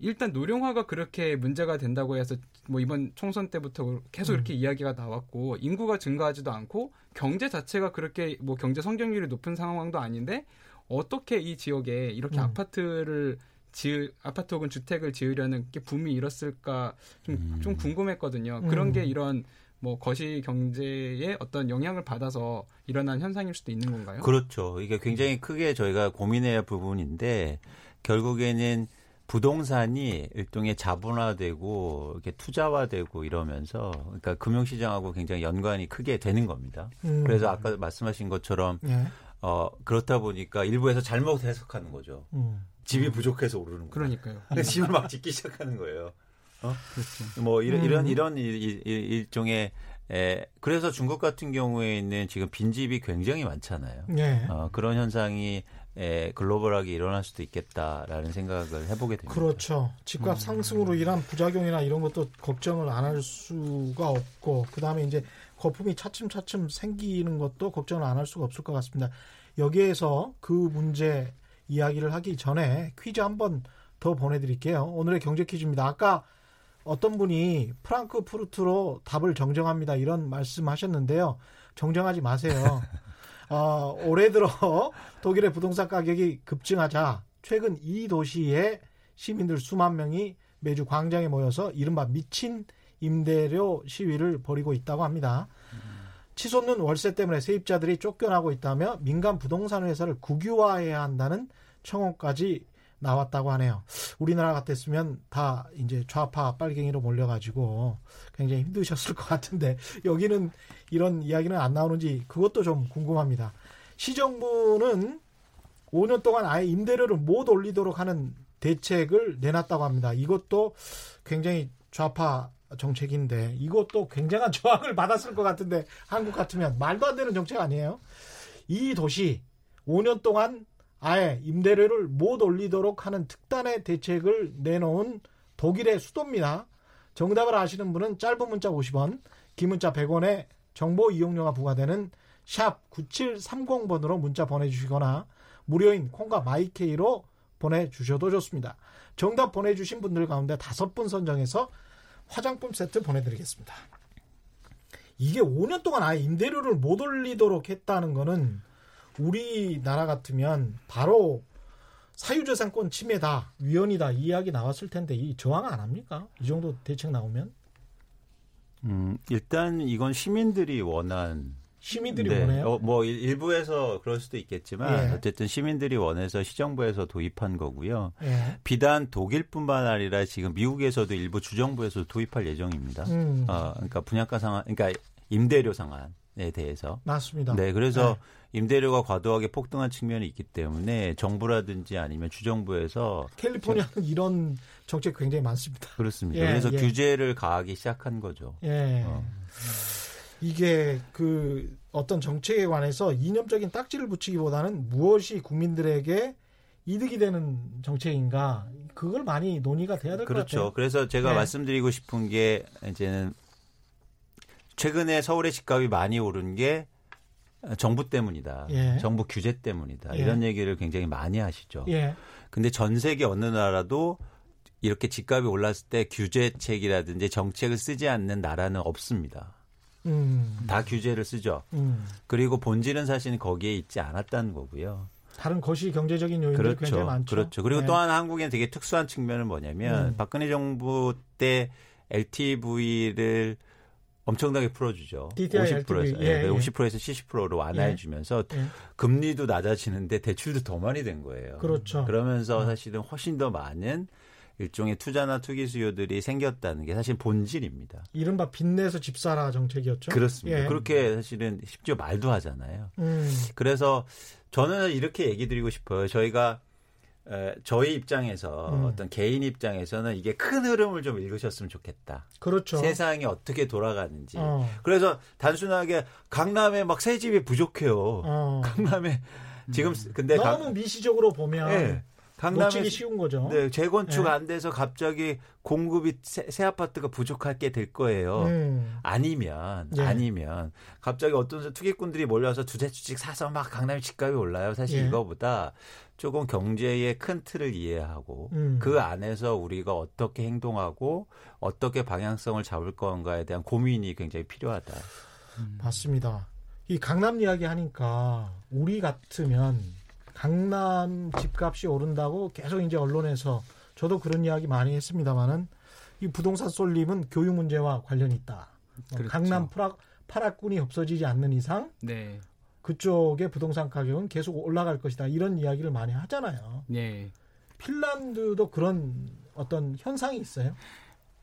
일단 노령화가 그렇게 문제가 된다고 해서 뭐 이번 총선 때부터 계속 음. 이렇게 이야기가 나왔고 인구가 증가하지도 않고 경제 자체가 그렇게 뭐 경제 성장률이 높은 상황도 아닌데 어떻게 이 지역에 이렇게 음. 아파트를 지으 아파트 혹은 주택을 지으려는 게 붐이 일었을까 좀, 좀 궁금했거든요. 그런 음. 게 이런 뭐 거시 경제에 어떤 영향을 받아서 일어난 현상일 수도 있는 건가요? 그렇죠. 이게 굉장히 크게 저희가 고민해야 할 부분인데 결국에는 부동산이 일종의 자본화되고 이렇게 투자화되고 이러면서 그러니까 금융시장하고 굉장히 연관이 크게 되는 겁니다. 음. 그래서 아까 말씀하신 것처럼 예. 어 그렇다 보니까 일부에서 잘못 해석하는 거죠. 음. 집이 부족해서 오르는 거. 그러니까요. 근데 집을 막 짓기 시작하는 거예요. 그렇죠. 뭐 이런 음. 이런 이런 일, 일, 일- 일 종의 에, 그래서 중국 같은 경우에 있는 지금 빈집이 굉장히 많잖아요. 예. 어, 그런 현상이 에, 글로벌하게 일어날 수도 있겠다라는 생각을 해보게 됩니다. 그렇죠. 집값 상승으로 인한 부작용이나 이런 것도 걱정을 안 할 수가 없고 그 다음에 이제 거품이 차츰차츰 생기는 것도 걱정을 안 할 수가 없을 것 같습니다. 여기에서 그 문제 이야기를 하기 전에 퀴즈 한 번 더 보내드릴게요. 오늘의 경제 퀴즈입니다. 아까 어떤 분이 프랑크푸르트로 답을 정정합니다. 이런 말씀하셨는데요. 정정하지 마세요. 어, 올해 들어 독일의 부동산 가격이 급증하자 최근 이 도시의 시민들 수만 명이 매주 광장에 모여서 이른바 미친 임대료 시위를 벌이고 있다고 합니다. 치솟는 월세 때문에 세입자들이 쫓겨나고 있다며 민간 부동산 회사를 국유화해야 한다는 청원까지 나왔다고 하네요. 우리나라 같았으면 다 이제 좌파 빨갱이로 몰려가지고 굉장히 힘드셨을 것 같은데 여기는 이런 이야기는 안 나오는지 그것도 좀 궁금합니다. 시정부는 5년 동안 아예 임대료를 못 올리도록 하는 대책을 내놨다고 합니다. 이것도 굉장히 좌파 정책인데 이것도 굉장한 저항을 받았을 것 같은데 한국 같으면 말도 안 되는 정책 아니에요? 이 도시 5년 동안 아예 임대료를 못 올리도록 하는 특단의 대책을 내놓은 독일의 수도입니다. 정답을 아시는 분은 짧은 문자 50원, 긴 문자 100원에 정보 이용료가 부과되는 샵 9730번으로 문자 보내주시거나 무료인 콩과 마이케이로 보내주셔도 좋습니다. 정답 보내주신 분들 가운데 다섯 분 선정해서 화장품 세트 보내드리겠습니다. 이게 5년 동안 아예 임대료를 못 올리도록 했다는 거는 우리나라 같으면 바로 사유재산권 침해다, 위헌이다 이 이야기 나왔을 텐데 이 저항 안 합니까? 이 정도 대책 나오면 음, 일단 이건 시민들이 원한 시민들이 네, 원해요. 어, 뭐 일- 일부에서 그럴 수도 있겠지만 예. 어쨌든 시민들이 원해서 시정부에서 도입한 거고요. 예. 비단 독일뿐만 아니라 지금 미국에서도 일부 주정부에서 도입할 예정입니다. 음, 어, 그러니까 분양가 상한, 그러니까 임대료 상한에 대해서. 맞습니다. 네, 그래서 임대료가 과도하게 폭등한 측면이 있기 때문에 정부라든지 아니면 주정부에서 캘리포니아는 이런 정책 굉장히 많습니다. 그렇습니다. 예, 그래서 예. 규제를 가하기 시작한 거죠. 예. 어. 이게 그 어떤 정책에 관해서 이념적인 딱지를 붙이기보다는 무엇이 국민들에게 이득이 되는 정책인가 그걸 많이 논의가 돼야 될것 그렇죠. 같아요. 그래서 제가 네. 말씀드리고 싶은 게 이제는 최근에 서울의 집값이 많이 오른 게 정부 때문이다. 예. 정부 규제 때문이다. 예. 이런 얘기를 굉장히 많이 하시죠. 예. 근데 전 세계 어느 나라도 이렇게 집값이 올랐을 때 규제책이라든지 정책을 쓰지 않는 나라는 없습니다. 음. 다 규제를 쓰죠. 음. 그리고 본질은 사실은 거기에 있지 않았다는 거고요. 다른 거시 경제적인 요인들이 굉장히 그렇죠. 많죠. 그렇죠. 그리고 네. 또 하나 한국엔 되게 특수한 측면은 뭐냐면 음. 박근혜 정부 때 LTV를 엄청나게 풀어주죠. DTI 50%에서 LTV. 예, 예. 50%에서 70%로 완화해주면서 예. 금리도 낮아지는데 대출도 더 많이 된 거예요. 그렇죠. 그러면서 사실은 훨씬 더 많은 일종의 투자나 투기 수요들이 생겼다는 게 사실 본질입니다. 이른바 빚내서 집 사라 정책이었죠. 그렇습니다. 예. 그렇게 사실은 심지어 말도 하잖아요. 음, 그래서 저는 이렇게 얘기 드리고 싶어요. 저희가 에, 저희 입장에서 음. 어떤 개인 입장에서는 이게 큰 흐름을 좀 읽으셨으면 좋겠다. 그렇죠. 세상이 어떻게 돌아가는지. 어, 그래서 단순하게 강남에 막 새 집이 부족해요. 어. 강남에 지금 근데 강- 너무 미시적으로 보면 예. 강남에 놓치기 쉬운 거죠. 네, 재건축 예. 안 돼서 갑자기 공급이 새, 새 아파트가 부족할 게될 거예요. 음, 아니면 예. 아니면 갑자기 어떤 투기꾼들이 몰려서 두 채주씩 사서 막 강남 집값이 올라요. 사실 예. 이거보다 조금 경제의 큰 틀을 이해하고 음. 그 안에서 우리가 어떻게 행동하고 어떻게 방향성을 잡을 건가에 대한 고민이 굉장히 필요하다. 맞습니다. 이 강남 이야기 하니까 우리 같으면 강남 집값이 오른다고 계속 이제 언론에서 저도 그런 이야기 많이 했습니다만은 이 부동산 쏠림은 교육 문제와 관련이 있다. 뭐 그렇죠. 강남 파락, 파락군이 없어지지 않는 이상 네. 그쪽의 부동산 가격은 계속 올라갈 것이다. 이런 이야기를 많이 하잖아요. 네. 핀란드도 그런 어떤 현상이 있어요.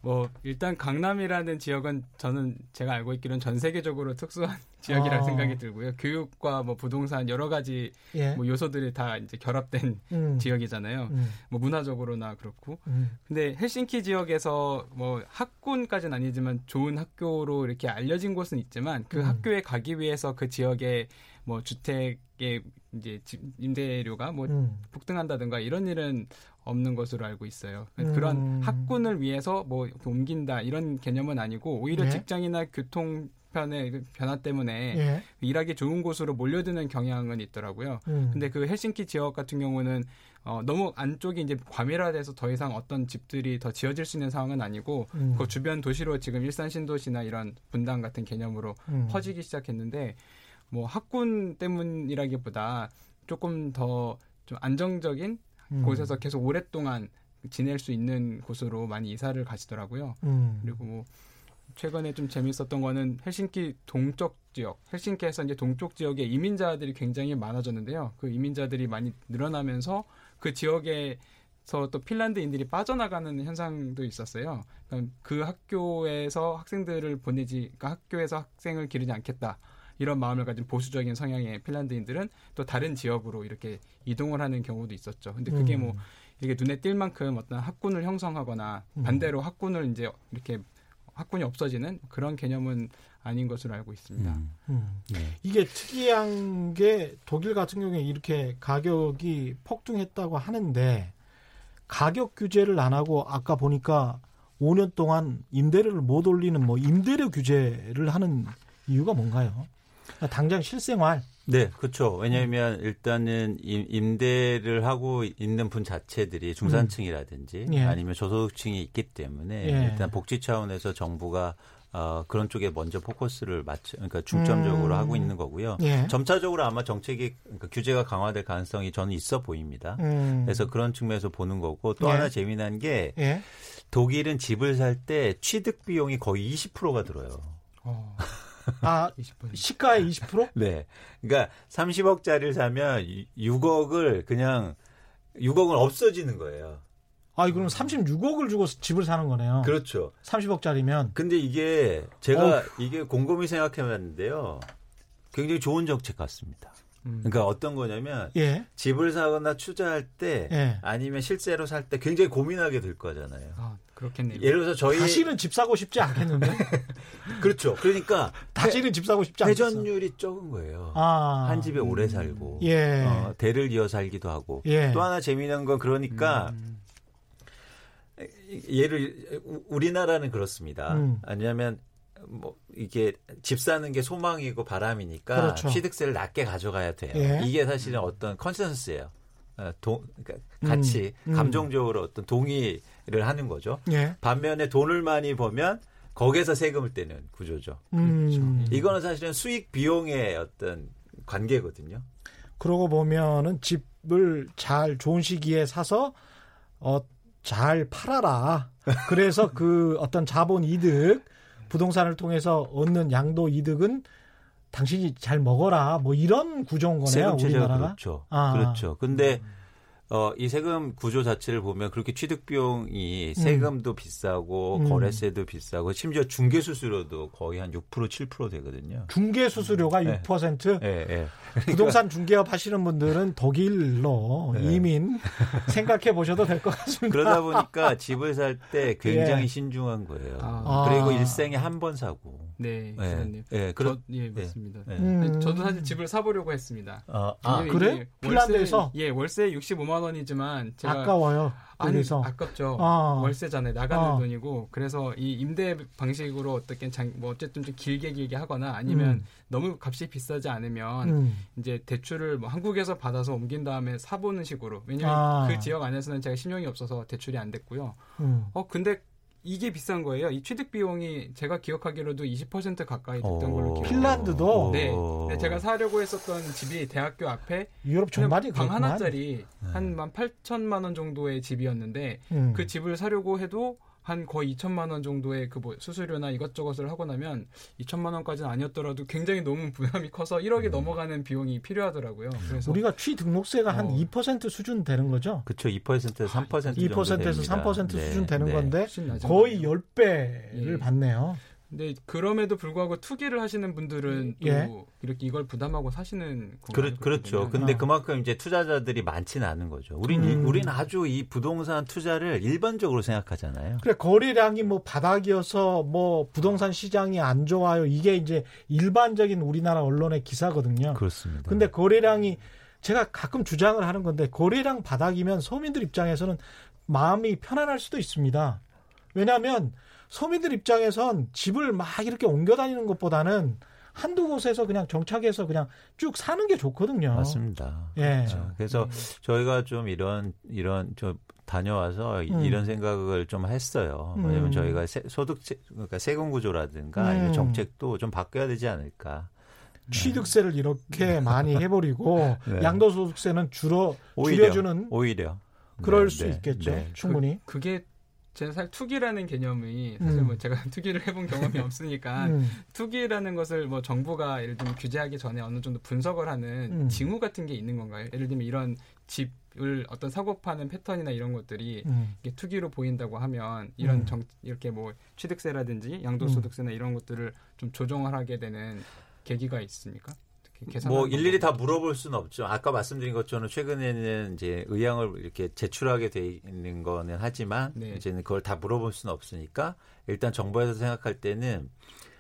뭐 일단 강남이라는 지역은 저는 제가 알고 있기로는 전 세계적으로 특수한 지역이라는 아. 생각이 들고요. 교육과 뭐 부동산 여러 가지 예. 뭐 요소들이 다 이제 결합된 음, 지역이잖아요. 음, 뭐 문화적으로나 그렇고. 음, 근데 헬싱키 지역에서 뭐 학군까지는 아니지만 좋은 학교로 이렇게 알려진 곳은 있지만 그 음. 학교에 가기 위해서 그 지역에 뭐 주택의 이제 집 임대료가 뭐 음. 폭등한다든가 이런 일은 없는 것으로 알고 있어요. 음. 그런 학군을 위해서 뭐 옮긴다 이런 개념은 아니고 오히려 네. 직장이나 교통 편의 그 변화 때문에 예. 일하기 좋은 곳으로 몰려드는 경향은 있더라고요. 음. 근데 그 헬싱키 지역 같은 경우는 어, 너무 안쪽이 이제 과밀화돼서 더 이상 어떤 집들이 더 지어질 수 있는 상황은 아니고 음. 그 주변 도시로 지금 일산 신도시나 이런 분당 같은 개념으로 음. 퍼지기 시작했는데 뭐 학군 때문이라기보다 조금 더 좀 안정적인 음. 곳에서 계속 오랫동안 지낼 수 있는 곳으로 많이 이사를 가시더라고요. 음. 그리고 뭐 최근에 좀 재밌었던 거는 헬싱키 동쪽 지역, 헬싱키에서 이제 동쪽 지역에 이민자들이 굉장히 많아졌는데요. 그 이민자들이 많이 늘어나면서 그 지역에 서 또 핀란드인들이 빠져나가는 현상도 있었어요. 그러니까 그 학교에서 학생들을 보내지, 그 학교에서 학생을 기르지 않겠다. 이런 마음을 가진 보수적인 성향의 핀란드인들은 또 다른 지역으로 이렇게 이동을 하는 경우도 있었죠. 근데 그게 음. 뭐 이게 눈에 띌 만큼 어떤 학군을 형성하거나 음. 반대로 학군을 이제 이렇게 학군이 없어지는 그런 개념은 아닌 것으로 알고 있습니다. 음. 음. 네. 이게 특이한 게 독일 같은 경우에 이렇게 가격이 폭등했다고 하는데 가격 규제를 안 하고 아까 보니까 5년 동안 임대료를 못 올리는 뭐 임대료 규제를 하는 이유가 뭔가요? 당장 실생활. 네, 그렇죠. 왜냐하면 일단은 임- 임대를 하고 있는 분 자체들이 중산층이라든지 예. 아니면 저소득층이 있기 때문에 예. 일단 복지 차원에서 정부가 어, 그런 쪽에 먼저 포커스를 맞춰, 그러니까 중점적으로 음. 하고 있는 거고요. 예. 점차적으로 아마 정책이 그러니까 규제가 강화될 가능성이 저는 있어 보입니다. 음. 그래서 그런 측면에서 보는 거고 또 예. 하나 재미난 게 예. 독일은 집을 살 때 취득 비용이 거의 20%가 들어요. 어, 아 20%. 시가의 20%? 네. 그러니까 30억짜리를 사면 6억을 그냥 6억은 없어지는 거예요. 아, 그럼 36억을 주고 집을 사는 거네요. 그렇죠. 30억짜리면. 근데 이게 제가 이게 곰곰이 생각해 봤는데요. 굉장히 좋은 정책 같습니다. 음. 그러니까 어떤 거냐면 예. 집을 사거나 투자할 때 예. 아니면 실제로 살 때 굉장히 고민하게 될 거잖아요. 아, 그렇겠네요. 예를 들어서 저희 다시는 집 사고 싶지 않겠는데. 그렇죠. 그러니까 다시는 집 사고 싶지 않겠어. 회전율이 적은 거예요. 아. 한 집에 오래 살고 예. 어, 대를 이어 살기도 하고 예. 또 하나 재미난 건 그러니까 음. 예를 우- 우리나라는 그렇습니다. 음. 아니면 뭐 이게 집 사는 게 소망이고 바람이니까 그렇죠. 취득세를 낮게 가져가야 돼요. 예. 이게 사실은 어떤 컨센서스예요. 어, 동, 그러니까 같이 음. 감정적으로 어떤 동의를 하는 거죠. 예. 반면에 돈을 많이 벌면 거기에서 세금을 떼는 구조죠. 음. 이거는 사실은 수익 비용의 어떤 관계거든요. 그러고 보면은 집을 잘 좋은 시기에 사서 어, 잘 팔아라. 그래서 그 어떤 자본 이득, 부동산을 통해서 얻는 양도 이득은 당신이 잘 먹어라. 뭐 이런 구조인 거네요. 우리나라가. 그렇죠. 아. 그렇죠. 근데 어, 이 세금 구조 자체를 보면 그렇게 취득 비용이 세금도 비싸고 음. 거래세도 비싸고 심지어 중개 수수료도 거의 한 6% 7% 되거든요. 중개 수수료가 네. 6%. 예, 예. 부동산 중개업 하시는 분들은 독일로 네. 이민 생각해 보셔도 될 것 같습니다. 그러다 보니까 집을 살 때 굉장히 예. 신중한 거예요. 아. 그리고 아. 일생에 한 번 사고. 네, 예. 기자님. 예, 그렇 저, 예, 맞습니다. 예. 음. 저도 사실 집을 사보려고 했습니다. 어, 아, 이게- 그래? 핀란드에서? 월세, 예, 월세 65만 원이지만 제가 아까워요. 아니, 그래서 아깝죠. 아. 월세잖아요. 나가는 아. 돈이고. 그래서 이 임대 방식으로 어떻게 장, 뭐 어쨌든 좀 길게 길게 하거나 아니면 음. 너무 값이 비싸지 않으면 음. 이제 대출을 뭐 한국에서 받아서 옮긴 다음에 사보는 식으로. 왜냐면 아. 그 지역 안에서는 제가 신용이 없어서 대출이 안 됐고요. 음. 어, 근데 이게 비싼 거예요. 이 취득 비용이 제가 기억하기로도 20% 가까이 됐던 걸로 기억해요. 핀란드도? 네. 어. 근데 제가 사려고 했었던 집이 대학교 앞에 유럽 그냥 전반이 방 그렇구만. 하나짜리 한 18,000만 원 정도의 집이었는데 음. 그 집을 사려고 해도 한 거의 2천만 원 정도의 그 뭐 수수료나 이것저것을 하고 나면 2천만 원까지는 아니었더라도 굉장히 너무 부담이 커서 1억이 음. 넘어가는 비용이 필요하더라고요. 그래서 우리가 취등록세가 한 어. 2% 수준 되는 거죠. 그쵸 2%에서 3% 2%에서 3% 됩니다. 수준 네, 되는 네. 건데 거의 거예요. 10배를 예. 받네요. 근데 그럼에도 불구하고 투기를 하시는 분들은 또 예. 이렇게 이걸 부담하고 사시는 그렇, 그렇죠. 근데 어. 그만큼 이제 투자자들이 많지는 않은 거죠. 우린, 음. 우린 아주 이 부동산 투자를 일반적으로 생각하잖아요. 그래 거래량이 뭐 바닥이어서 뭐 부동산 시장이 안 좋아요. 이게 이제 일반적인 우리나라 언론의 기사거든요. 그렇습니다. 근데 거래량이 제가 가끔 주장을 하는 건데 거래량 바닥이면 서민들 입장에서는 마음이 편안할 수도 있습니다. 왜냐하면 서민들 입장에선 집을 막 이렇게 옮겨 다니는 것보다는 한두 곳에서 그냥 정착해서 그냥 쭉 사는 게 좋거든요. 맞습니다. 예. 그렇죠. 그래서 저희가 좀 이런 이런 좀 다녀와서 이- 음. 이런 생각을 좀 했어요. 음. 왜냐면 저희가 세, 소득 그러니까 세금 구조라든가 아니면 음. 정책도 좀 바뀌어야 되지 않을까. 취득세를 이렇게 많이 해버리고 네. 양도소득세는 줄어 오히려 줄여주는 오히려 그럴 네, 수 네, 있겠죠. 네. 충분히. 그 게 제가 사실 투기라는 개념이 사실 음. 뭐 제가 투기를 해본 경험이 없으니까 음. 투기라는 것을 뭐 정부가 예를 들면 규제하기 전에 어느 정도 분석을 하는 음. 징후 같은 게 있는 건가요? 예를 들면 이런 집을 어떤 사고 파는 패턴이나 이런 것들이 음. 이게 투기로 보인다고 하면 이런 음. 정, 이렇게 뭐 취득세라든지 양도소득세나 이런 것들을 좀 조정을 하게 되는 계기가 있습니까? 뭐 일일이 다. 물어볼 수는 없죠. 아까 말씀드린 것처럼 최근에는 이제 의향을 이렇게 제출하게 돼 있는 거는 하지만 네. 이제는 그걸 다 물어볼 수는 없으니까 일단 정부에서 생각할 때는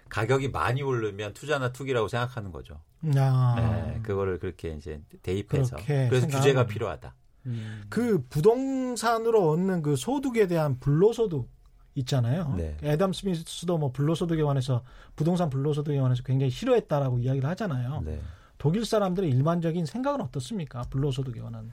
가격이 많이 오르면 투자나 투기라고 생각하는 거죠. 야. 네, 그거를 그렇게 이제 대입해서 그렇게 그래서 생각하는 규제가. 필요하다. 음. 그 부동산으로 얻는 그 소득에 대한 불로소득 있잖아요. 네. 애담 스미스도 뭐 불로소득에 관해서 부동산 불로소득에 관해서 굉장히 싫어했다라고 이야기를 하잖아요. 네. 독일 사람들의 일반적인 생각은 어떻습니까? 불로소득에 관한.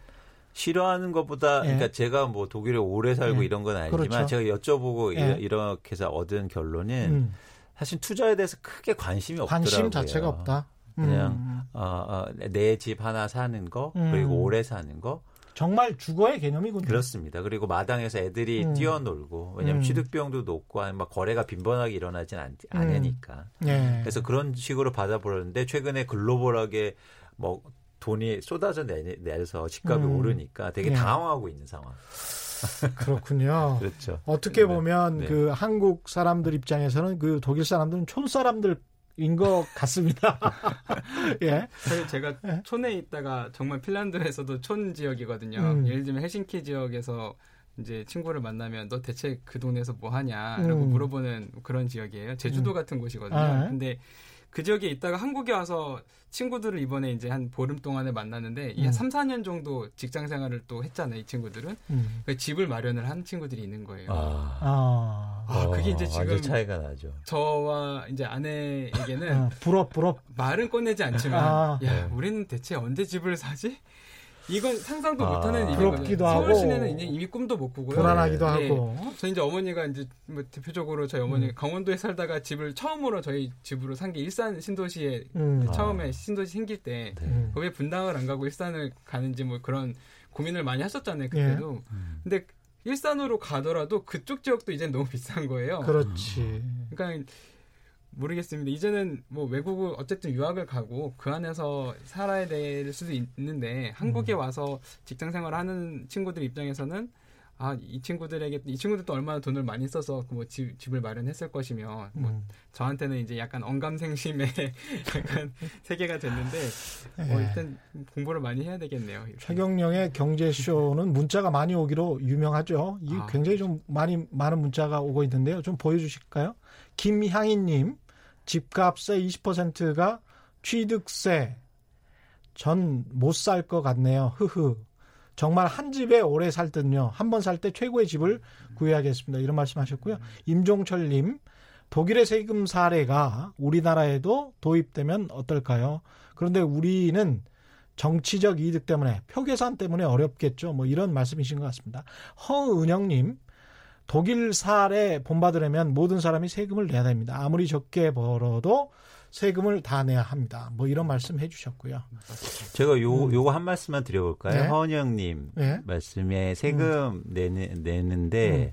싫어하는 것보다 예. 그러니까 제가 뭐 독일에 오래 살고 예. 이런 건 아니지만 그렇죠. 제가 여쭤보고 예. 이- 이렇게 해서 얻은 결론은 음, 사실 투자에 대해서 크게 관심이 없더라고요. 관심 자체가 없다. 음, 그냥 어, 내 집 하나 사는 거 음. 그리고 오래 사는 거 정말 주거의 개념이군요. 그렇습니다. 그리고 마당에서 애들이 음. 뛰어놀고 왜냐하면 음. 취득비용도 높고 막 거래가 빈번하게 일어나진 않, 않으니까 예. 그래서 그런 식으로 받아보려는데 최근에 글로벌하게 뭐 돈이 쏟아져 내, 내서 집값이 음. 오르니까 되게 예. 당황하고 있는 상황. 그렇군요. 그렇죠. 어떻게 네. 보면 네. 그 한국 사람들 입장에서는 그 독일 사람들은 촌 사람들 인것 같습니다. 예. 사실 제가 촌에 있다가 정말 핀란드에서도 촌 지역이거든요. 음. 예를 들면 헬싱키 지역에서 이제 친구를 만나면 너 대체 그 동네에서 뭐 하냐라고 음. 물어보는 그런 지역이에요. 제주도 같은 곳이거든요. 아. 근데 그 지역에 있다가 한국에 와서 친구들을 이번에 이제 한 보름 동안에 만났는데 음. 3, 4년 정도 직장 생활을 또 했잖아요, 이 친구들은. 음. 그 집을 마련을 한 친구들이 있는 거예요. 아, 아. 아, 그게 이제 지금 완전 차이가 나죠. 저와 이제 아내에게는 아, 부럽 부럽. 말은 꺼내지 않지만 아. 야 네. 우리는 대체 언제 집을 사지? 이건 상상도 아. 못하는 일이거든요. 서울 시내는 이제 이미 꿈도 못 꾸고요. 불안하기도 예. 하고. 저 이제 어머니가 이제 뭐 대표적으로 저희 어머니가 음. 강원도에 살다가 집을 처음으로 저희 집으로 산 게 일산 신도시에 음. 아. 처음에 신도시 생길 때 네. 음. 왜 분당을 안 가고 일산을 가는지 뭐 그런 고민을 많이 하셨잖아요 그때도. 음. 근데 일산으로 가더라도 그쪽 지역도 이제 너무 비싼 거예요. 그렇지. 그러니까 모르겠습니다. 이제는 뭐 외국을 어쨌든 유학을 가고 그 안에서 살아야 될 수도 있는데 한국에 음. 와서 직장 생활하는 친구들 입장에서는 아 이 친구들에게 이 친구들도 얼마나 돈을 많이 써서 뭐 집, 집을 마련했을 것이며 뭐 음. 저한테는 이제 약간 언감생심의 약간 세계가 됐는데 뭐 예. 일단 공부를 많이 해야 되겠네요. 최경령의 경제쇼는 문자가 많이 오기로 유명하죠. 이 아. 굉장히 좀 많이 많은 문자가 오고 있는데요. 좀 보여주실까요? 김향희님 집값의 20%가 취득세 전 못 살 것 같네요. 흐흐. 정말 한 집에 오래 살 듯요. 한 번 살 때 최고의 집을 구해야겠습니다. 이런 말씀하셨고요. 임종철님 독일의 세금 사례가 우리나라에도 도입되면 어떨까요? 그런데 우리는 정치적 이득 때문에 표 계산 때문에 어렵겠죠. 뭐 이런 말씀이신 것 같습니다. 허은영님 독일 사례 본받으려면 모든 사람이 세금을 내야 됩니다. 아무리 적게 벌어도 세금을 다 내야 합니다. 뭐 이런 말씀 해주셨고요. 제가 요 음. 요거 한 말씀만 드려볼까요? 네. 허은영님 네. 말씀에 세금 내는 내는데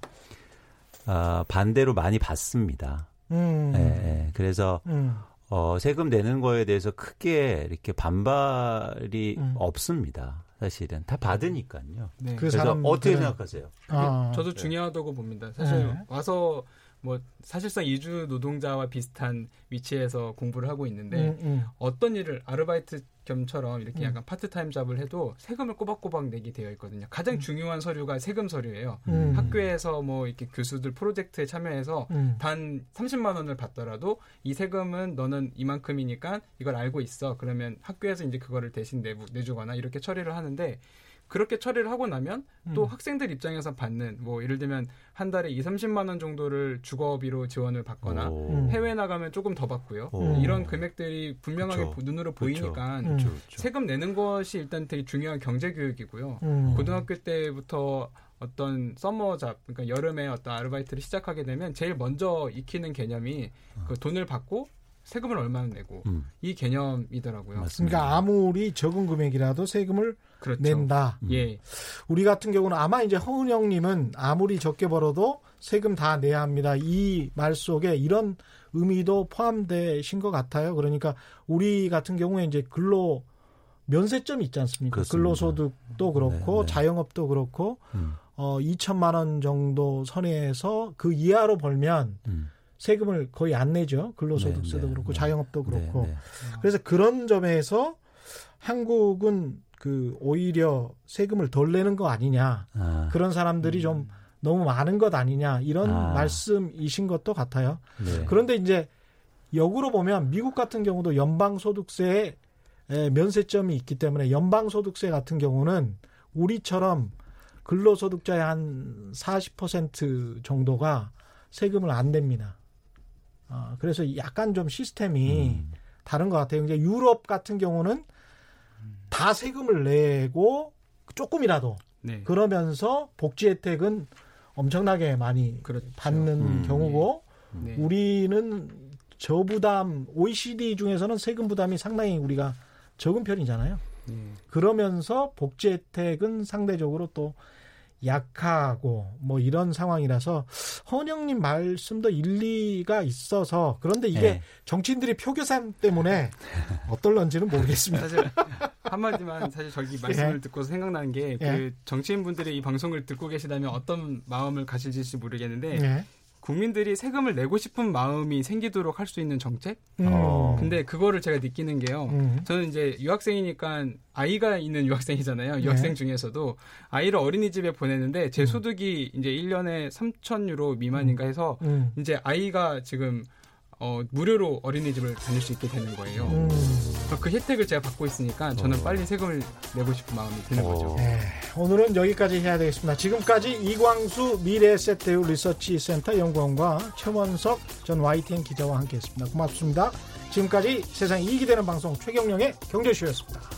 아, 반대로 많이 받습니다. 음. 예, 예. 그래서 음. 어, 세금 내는 거에 대해서 크게 이렇게 반발이 음. 없습니다. 사실은 다 받으니까요. 네. 그 그래서 어떻게 생각하세요? 아, 저도 중요하다고 봅니다. 사실 네. 와서 뭐 사실상 이주 노동자와 비슷한 위치에서 공부를 하고 있는데 음, 음. 어떤 일을 아르바이트 겸처럼 이렇게 음. 약간 파트타임 잡을 해도 세금을 꼬박꼬박 내게 되어 있거든요. 가장 음. 중요한 서류가 세금 서류예요. 음. 학교에서 뭐 이렇게 교수들 프로젝트에 참여해서 음. 단 30만 원을 받더라도 이 세금은 너는 이만큼이니까 이걸 알고 있어. 그러면 학교에서 이제 그거를 대신 내부, 내주거나 이렇게 처리를 하는데 그렇게 처리를 하고 나면 또 음. 학생들 입장에서 받는 뭐 예를 들면 한 달에 2, 30만 원 정도를 주거비로 지원을 받거나 오. 음. 해외 나가면 조금 더 받고요. 오. 이런 금액들이 분명하게 그쵸. 눈으로 그쵸. 보이니까 음. 그렇죠, 그렇죠. 세금 내는 것이 일단 되게 중요한 경제 교육이고요. 음. 고등학교 때부터 어떤 summer job, 그러니까 여름에 어떤 아르바이트를 시작하게 되면 제일 먼저 익히는 개념이 그 돈을 받고 세금을 얼마나 내고 음, 이 개념이더라고요. 맞습니다. 그러니까 아무리 적은 금액이라도 세금을 그렇죠. 낸다. 음. 예, 우리 같은 경우는 아마 이제 허은영님은 아무리 적게 벌어도 세금 다 내야 합니다. 이 말 속에 이런 의미도 포함되신 것 같아요. 그러니까 우리 같은 경우에 이제 근로 면세점이 있지 않습니까? 그렇습니다. 근로소득도 그렇고 네, 네. 자영업도 그렇고 음, 어 2천만 원 정도 선에서 그 이하로 벌면 음. 세금을 거의 안 내죠. 근로소득세도 네, 네, 그렇고 네. 자영업도 그렇고. 그래서 그런 점에서 한국은 그 오히려 세금을 덜 내는 거 아니냐. 아, 그런 사람들이 좀 너무 많은 것 아니냐. 이런 아. 말씀이신 것도 같아요. 네. 그런데 이제 역으로 보면 미국 같은 경우도 연방소득세에 에, 면세점이 있기 때문에 연방소득세 같은 경우는 우리처럼 근로소득자의 한 40% 정도가 세금을 안 냅니다. 아, 그래서 약간 좀 시스템이 음. 다른 것 같아요. 이제 유럽 같은 경우는 다 세금을 내고 조금이라도 네, 그러면서 복지 혜택은 엄청나게 많이 그렇죠. 받는 음. 경우고 네. 우리는 저부담 OECD 중에서는 세금 부담이 상당히 우리가 적은 편이잖아요. 네. 그러면서 복지 혜택은 상대적으로 또 약하고 뭐 이런 상황이라서 헌영님 말씀도 일리가 있어서 그런데 이게 네. 정치인들이 표계산 때문에 어떨런지는 모르겠습니다. 사실 한마디만 사실 저기 말씀을 예. 듣고 생각나는 게그 예. 정치인분들이 이 방송을 듣고 계시다면 어떤 마음을 가질지 모르겠는데 네. 국민들이 세금을 내고 싶은 마음이 생기도록 할 수 있는 정책? 음. 어. 근데 그거를 제가 느끼는 게요. 음. 저는 이제 유학생이니까 아이가 있는 유학생이잖아요. 유학생 네. 중에서도 아이를 어린이집에 보내는데 제 음. 소득이 이제 1년에 3천 유로 미만인가 해서 음. 이제 아이가 지금 어, 무료로 어린이집을 다닐 수 있게 되는 거예요. 음. 그 혜택을 제가 받고 있으니까 저는 어. 빨리 세금을 내고 싶은 마음이 드는 어. 거죠. 네, 오늘은 여기까지 해야 되겠습니다. 지금까지 이광수 미래에셋대우 리서치센터 연구원과 최원석 전 YTN 기자와 함께했습니다. 고맙습니다. 지금까지 세상이 이익이 되는 방송 최경령의 경제쇼였습니다.